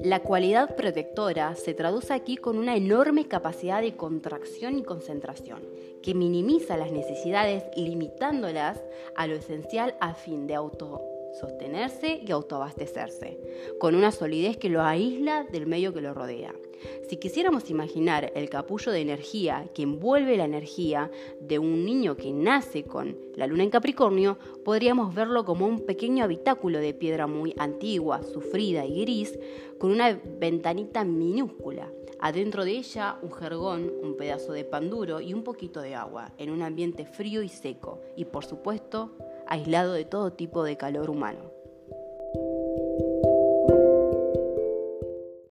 La cualidad protectora se traduce aquí con una enorme capacidad de contracción y concentración, que minimiza las necesidades limitándolas a lo esencial a fin de autosostenerse y autoabastecerse, con una solidez que lo aísla del medio que lo rodea. Si quisiéramos imaginar el capullo de energía que envuelve la energía de un niño que nace con la luna en Capricornio, podríamos verlo como un pequeño habitáculo de piedra muy antigua, sufrida y gris, con una ventanita minúscula. Adentro de ella un jergón, un pedazo de pan duro y un poquito de agua, en un ambiente frío y seco, y por supuesto aislado de todo tipo de calor humano.